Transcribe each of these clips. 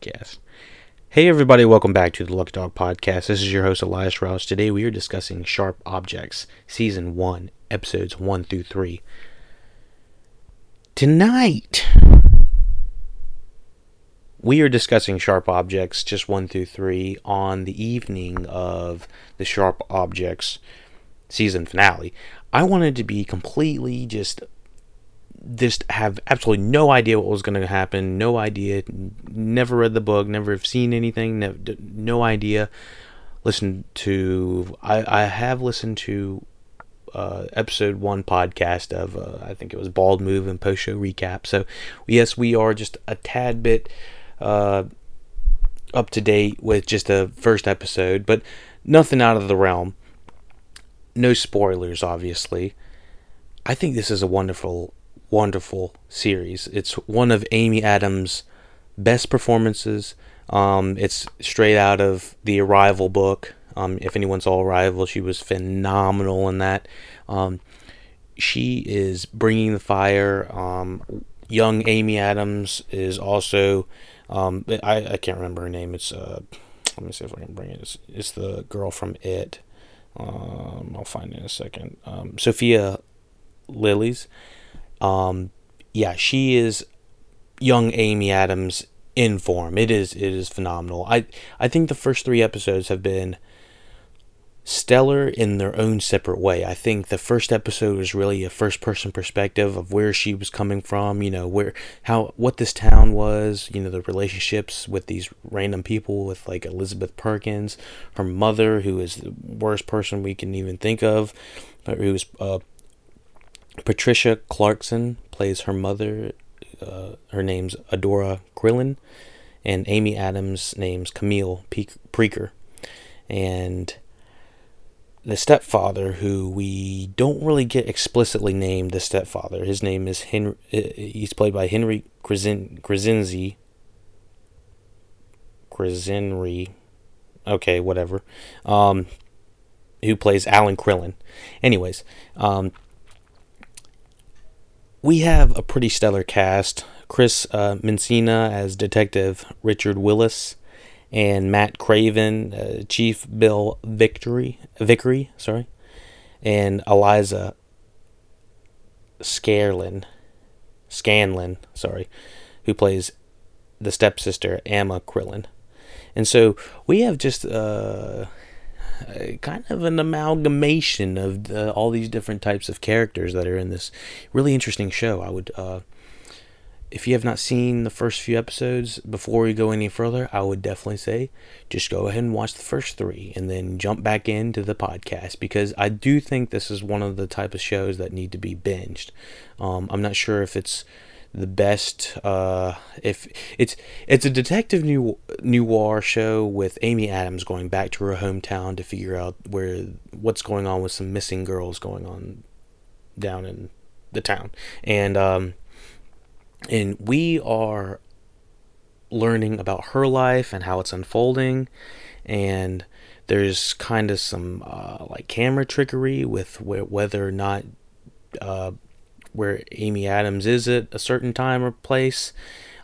podcast. Hey, everybody, welcome back to the Lucky Dog Podcast. This is your host, Elias Rouse. Today we are discussing Sharp Objects, Season 1, Episodes 1 through 3. Tonight, we are discussing Sharp Objects, just 1 through 3, on the evening of the Sharp Objects season finale. I wanted to be completely just just have absolutely no idea what was going to happen, no idea, never read the book, never have seen anything, no, no idea. Listen to, I, I have listened to uh, episode one podcast of, uh, I think it was Bald Move and post show recap. So, yes, we are just a tad bit uh, up to date with just the first episode, but nothing out of the realm. No spoilers, obviously. I think this is a wonderful wonderful series. It's one of Amy Adams' best performances. Um, it's straight out of the Arrival book. Um, if anyone saw Arrival, she was phenomenal in that. Um, she is bringing the fire. Um, young Amy Adams is also. Um, I, I can't remember her name. It's uh, let me see if I can bring it. It's, it's the girl from It. Um, I'll find it in a second. Sophia Lillis. Um, yeah, she is young Amy Adams in form. It is it is phenomenal. I I think the first three episodes have been stellar in their own separate way. I think the first episode was really a first person perspective of where she was coming from, you know, where how what this town was, you know, the relationships with these random people with like Elizabeth Perkins, her mother who is the worst person we can even think of, who was uh, Patricia Clarkson plays her mother. Uh, her name's Adora Crellin, and Amy Adams' name's Camille Preaker. And the stepfather, who we don't really get explicitly named the stepfather, his name is Henry. Uh, he's played by Henry Krasin, Krasinski. Krasinri, okay, whatever. Um, who plays Alan Crellin. Anyways, um, we have a pretty stellar cast. Chris uh, Messina as Detective Richard Willis, and Matt Craven, uh, Chief Bill Victory, Vickery, sorry, and Eliza Scarlin, Scanlen, sorry, who plays the stepsister Emma Crellin. And so we have just uh, kind of an amalgamation of the, all these different types of characters that are in this really interesting show. I would, uh, if you have not seen the first few episodes before we go any further, I would definitely say just go ahead and watch the first three and then jump back into the podcast because I do think this is one of the type of shows that need to be binged. Um, I'm not sure if it's the best uh, if it's it's a detective new noir show with Amy Adams going back to her hometown to figure out where what's going on with some missing girls going on down in the town. And um, and we are learning about her life and how it's unfolding. And there's kind of some uh, like camera trickery with wh- whether or not uh, where Amy Adams is at a certain time or place.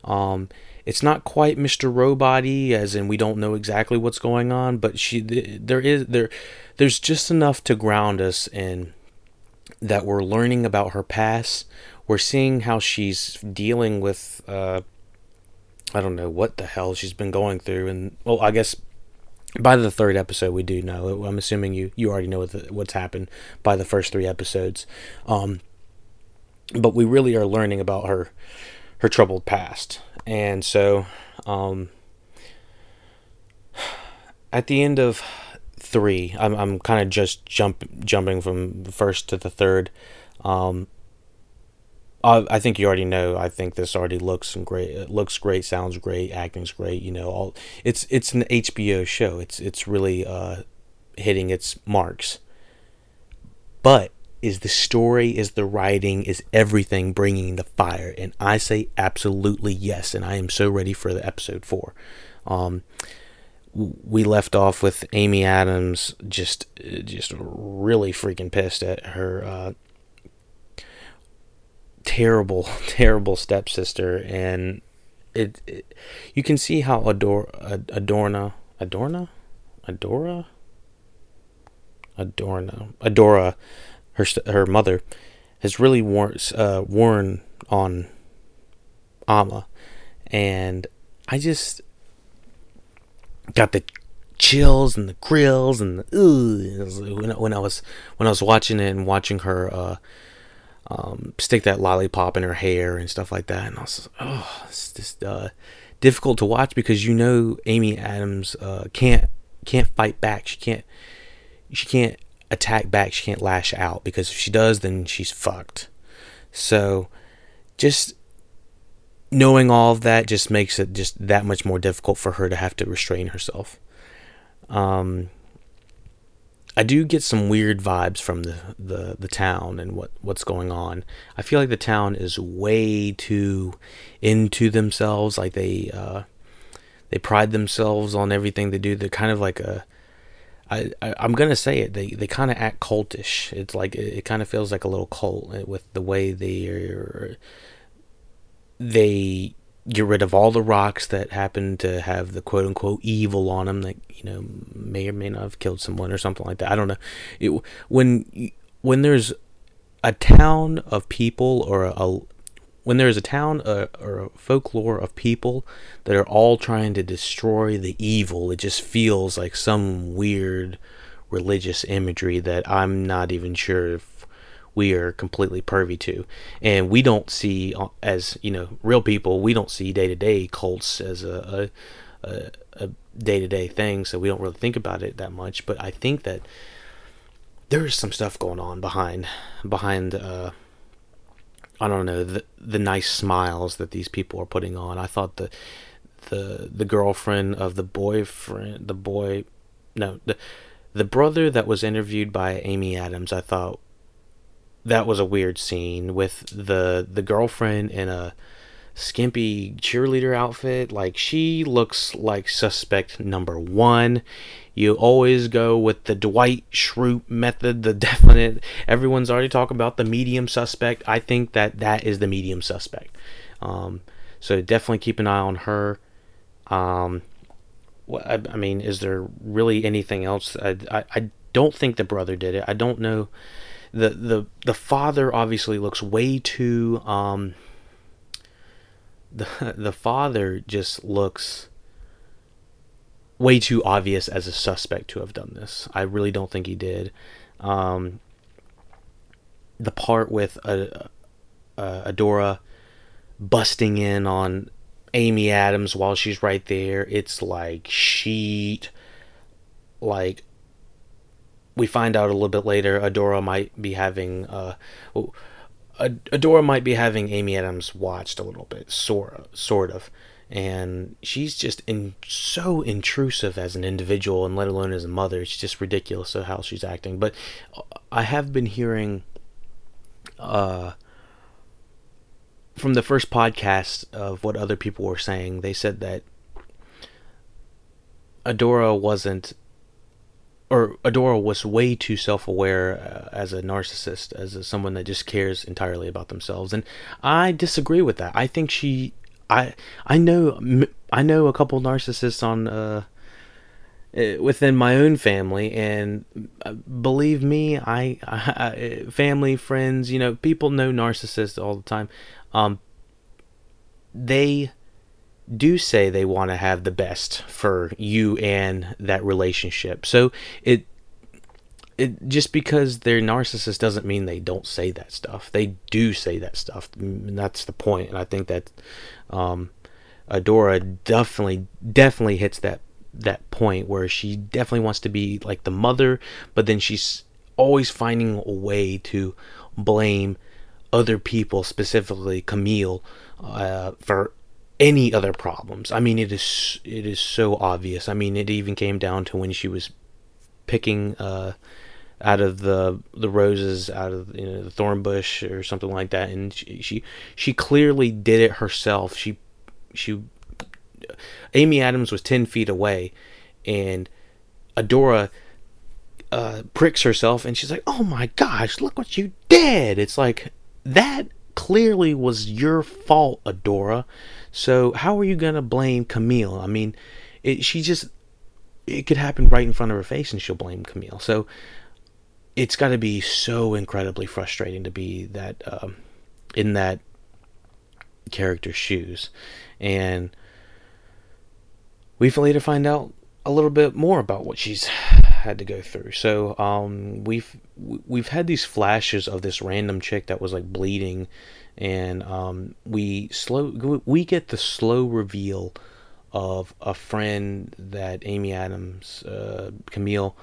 Um, it's not quite Mr. Robot-y, as in we don't know exactly what's going on, but she there is there there's just enough to ground us in that we're learning about her past. We're seeing how she's dealing with uh, I don't know what the hell she's been going through, and well, I guess by the third episode we do know. I'm assuming you you already know what the, what's happened by the first three episodes. Um, but we really are learning about her her troubled past. And so um, at the end of three i'm, I'm kind of just jump jumping from the first to the third. Um, I, I think you already know i think this already looks great it looks great sounds great acting's great you know all it's it's an hbo show. It's it's really uh, hitting its marks. But is the story, is the writing, is everything bringing the fire? And I say absolutely yes. And I am so ready for the episode four. Um, we left off with Amy Adams just just really freaking pissed at her uh, terrible terrible stepsister and it, it you can see how Ador Adorna Adorna Adora Adorna Adora her her mother has really worn uh, worn on Amma, and I just got the chills and the grills and the ugh, when, when I was when I was watching it and watching her uh, um, stick that lollipop in her hair and stuff like that, and I was oh, it's just uh, difficult to watch because you know Amy Adams uh, can't can't fight back. She can't she can't attack back. She can't lash out because if she does, then she's fucked. So just knowing all of that just makes it just that much more difficult for her to have to restrain herself. Um, I do get some weird vibes from the, the, the town and what, what's going on. I feel like the town is way too into themselves. Like they uh, they pride themselves on everything they do. They're kind of like a I, I am gonna say it. They they kind of act cultish. It's like it, it kind of feels like a little cult eh, with the way they. They get rid of all the rocks that happen to have the quote unquote evil on them that you know may or may not have killed someone or something like that. I don't know. It, when when there's a town of people or a, a when there's a town uh, or a folklore of people that are all trying to destroy the evil, it just feels like some weird religious imagery that I'm not even sure if we are completely pervy to. And we don't see, uh, as you know, real people, we don't see day to day cults as a, a day to day thing, so we don't really think about it that much. But I think that there's some stuff going on behind behind uh, I don't know the the nice smiles that these people are putting on. I thought the the the girlfriend of the boyfriend, the boy, no, the the brother that was interviewed by Amy Adams. I thought that was a weird scene with the the girlfriend in a skimpy cheerleader outfit. Like she looks like suspect number one. You always go with the Dwight Schrute method, the definite. Everyone's already talking about the medium suspect. I think that that is the medium suspect. Um, so definitely keep an eye on her. Um, I, I mean, is there really anything else? I, I, I don't think the brother did it. I don't know the the the father obviously looks way too um the the father just looks way too obvious as a suspect to have done this. I really don't think he did. Um, the part with uh, uh, Adora busting in on Amy Adams while she's right there, it's like sheet, like we find out a little bit later Adora might be having uh Adora might be having Amy Adams watched a little bit sort of, sort of. And she's just in so intrusive as an individual and let alone as a mother. It's just ridiculous of how she's acting. But I have been hearing uh from the first podcast of what other people were saying they said that Adora wasn't or Adora was way too self-aware uh, as a narcissist, as a, someone that just cares entirely about themselves, and I disagree with that. I think she, I, I know, I know a couple narcissists on, uh, eh, within my own family, and uh, believe me, I, I, family, friends, you know, people know narcissists all the time. Um, they do say they want to have the best for you and that relationship. So it it just because they're narcissists doesn't mean they don't say that stuff. They do say that stuff. And that's the point. And I think that um, Adora definitely definitely hits that that point where she definitely wants to be like the mother, but then she's always finding a way to blame other people, specifically Camille, uh, for any other problems. I mean, it is it is so obvious. I mean, it even came down to when she was picking uh, out of the the roses out of you know, the thorn bush or something like that, and she, she she clearly did it herself. She she Amy Adams was ten feet away, and Adora uh, pricks herself, and she's like, "Oh my gosh, look what you did!" It's like that clearly was your fault, Adora. So how are you gonna blame Camille? I mean, it, she just it could happen right in front of her face, and she'll blame Camille. So it's got to be so incredibly frustrating to be that um, in that character's shoes, and we later find out a little bit more about what she's had to go through. So um, we've we've had these flashes of this random chick that was like bleeding, and um, we slow we get the slow reveal of a friend that Amy Adams, uh, Camille,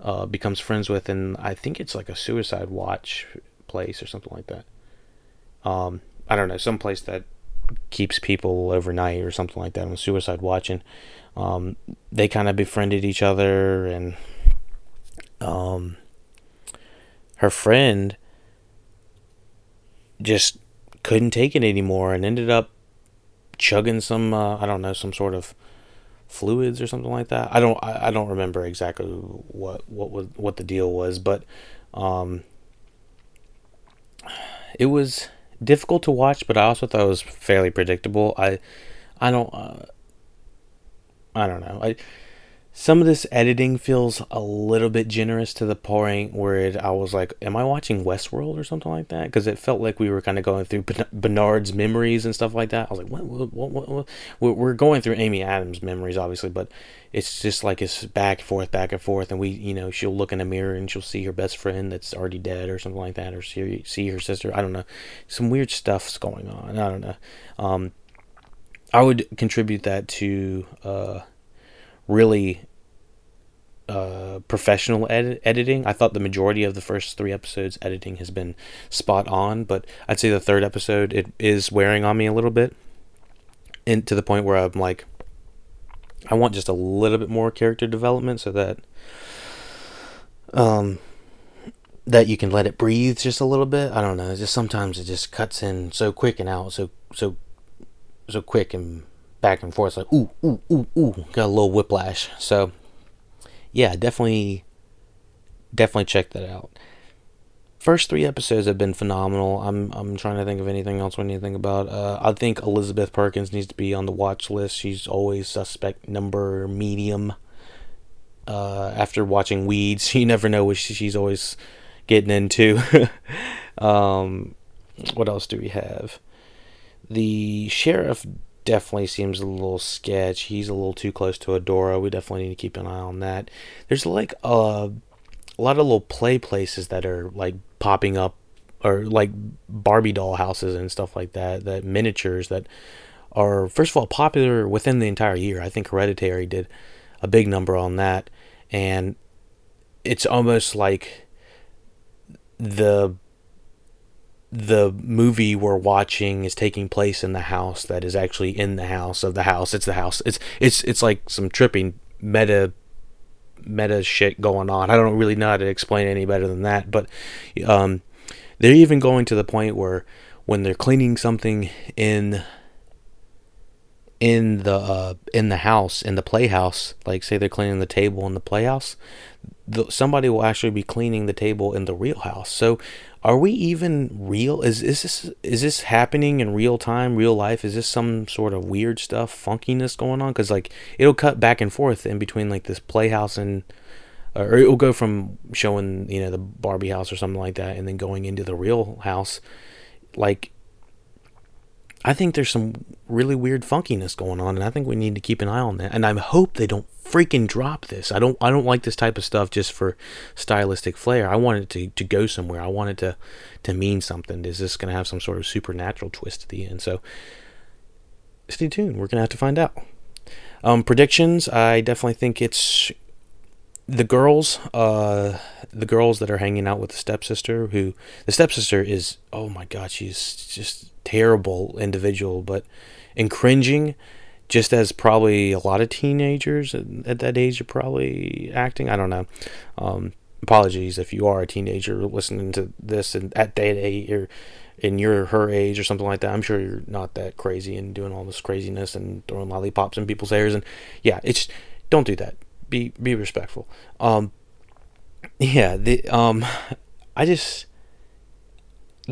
uh, becomes friends with, and I think it's like a suicide watch place or something like that. Um, I don't know, some place that keeps people overnight or something like that on suicide watching. Um, they kind of befriended each other, and um, her friend just couldn't take it anymore and ended up chugging some uh, I don't know some sort of fluids or something like that. I don't I, I don't remember exactly what what was what the deal was, but um, it was difficult to watch, but I also thought it was fairly predictable. I I don't uh, I don't know. I some of this editing feels a little bit generous to the point where it, I was like, "Am I watching Westworld or something like that?" Because it felt like we were kind of going through Bernard's memories and stuff like that. I was like, "What? What? What? what? We're going through Amy Adams' memories, obviously, but it's just like it's back and forth, back and forth, and we, you know, she'll look in a mirror and she'll see her best friend that's already dead or something like that, or see see her sister. I don't know. Some weird stuff's going on. I don't know. Um, I would contribute that to uh, really uh, professional ed- editing. I thought the majority of the first three episodes editing has been spot on, but I'd say the third episode it is wearing on me a little bit, and to the point where I'm like, I want just a little bit more character development so that um that you can let it breathe just a little bit. I don't know. Just sometimes it just cuts in so quick and out so so so quick and back and forth. Like ooh ooh ooh ooh, got a little whiplash. So yeah, definitely definitely check that out. First three episodes have been phenomenal. I'm I'm trying to think of anything else we need to think about. Uh, I think Elizabeth Perkins needs to be on the watch list. She's always suspect number medium. Uh, after watching Weeds, you never know what she's always getting into. um, what else do we have? The sheriff definitely seems a little sketch. He's a little too close to Adora. We definitely need to keep an eye on that. There's like a, a lot of little play places that are like popping up, or like Barbie doll houses and stuff like that. That miniatures that are first of all popular within the entire year. I think Hereditary did a big number on that, and it's almost like the the movie we're watching is taking place in the house that is actually in the house of the house. It's the house. It's it's it's like some tripping meta meta shit going on. I don't really know how to explain any better than that, but um, they're even going to the point where when they're cleaning something in in the uh, in the house in the playhouse, like say they're cleaning the table in the playhouse, the, somebody will actually be cleaning the table in the real house. So are we even real? Is is this is this happening in real time, real life? Is this some sort of weird stuff, funkiness going on? Because like it'll cut back and forth in between like this playhouse and, or it'll go from showing you know the Barbie house or something like that, and then going into the real house. Like I think there's some really weird funkiness going on, and I think we need to keep an eye on that. And I hope they don't freaking drop this. I don't I don't like this type of stuff just for stylistic flair. I want it to, to go somewhere. I want it to to mean something. Is this gonna have some sort of supernatural twist at the end? So stay tuned. We're gonna have to find out. Um, predictions. I definitely think it's the girls, uh, the girls that are hanging out with the stepsister, who the stepsister is, oh my god, she's just terrible individual, but and cringing, just as probably a lot of teenagers at, at that age are probably acting. I don't know. Um, apologies if you are a teenager listening to this and at that age or in your her age or something like that. I'm sure you're not that crazy and doing all this craziness and throwing lollipops in people's hairs and yeah, it's don't do that be be respectful. Um, yeah, the um, I just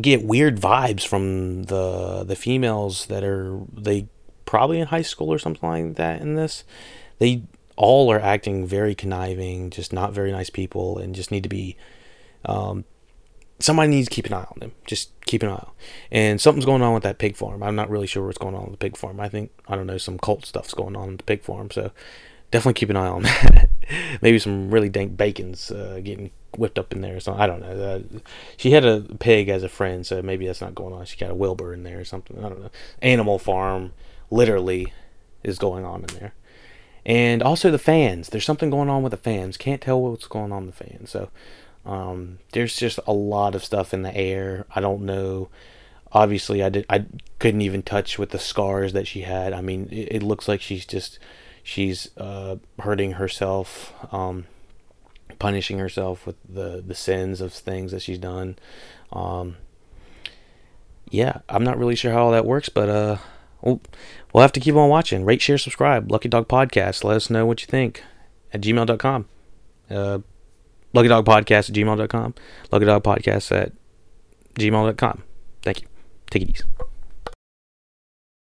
get weird vibes from the the females that are they probably in high school or something like that in this. They all are acting very conniving, just not very nice people, and just need to be. Um, somebody needs to keep an eye on them. Just keep an eye on. And something's going on with that pig farm. I'm not really sure what's going on with the pig farm. I think I don't know some cult stuff's going on with the pig farm. So definitely keep an eye on that. Maybe some really dank bacon's uh, getting whipped up in there or something. I don't know. Uh, she had a pig as a friend, so maybe that's not going on. She got a Wilbur in there or something. I don't know. Animal Farm, literally, is going on in there. And also the fans. There's something going on with the fans. Can't tell what's going on with the fans. So um, there's just a lot of stuff in the air. I don't know. Obviously, I did. I couldn't even touch with the scars that she had. I mean, it, it looks like she's just she's uh, hurting herself. Um, punishing herself with the the sins of things that she's done. Um, yeah, I'm not really sure how all that works, but uh, we'll, we'll have to keep on watching. Rate, share, subscribe. Lucky Dog Podcast. Let us know what you think at gmail.com. Uh, Lucky Dog Podcast at gmail.com. Lucky Dog Podcast at gmail.com. Thank you. Take it easy.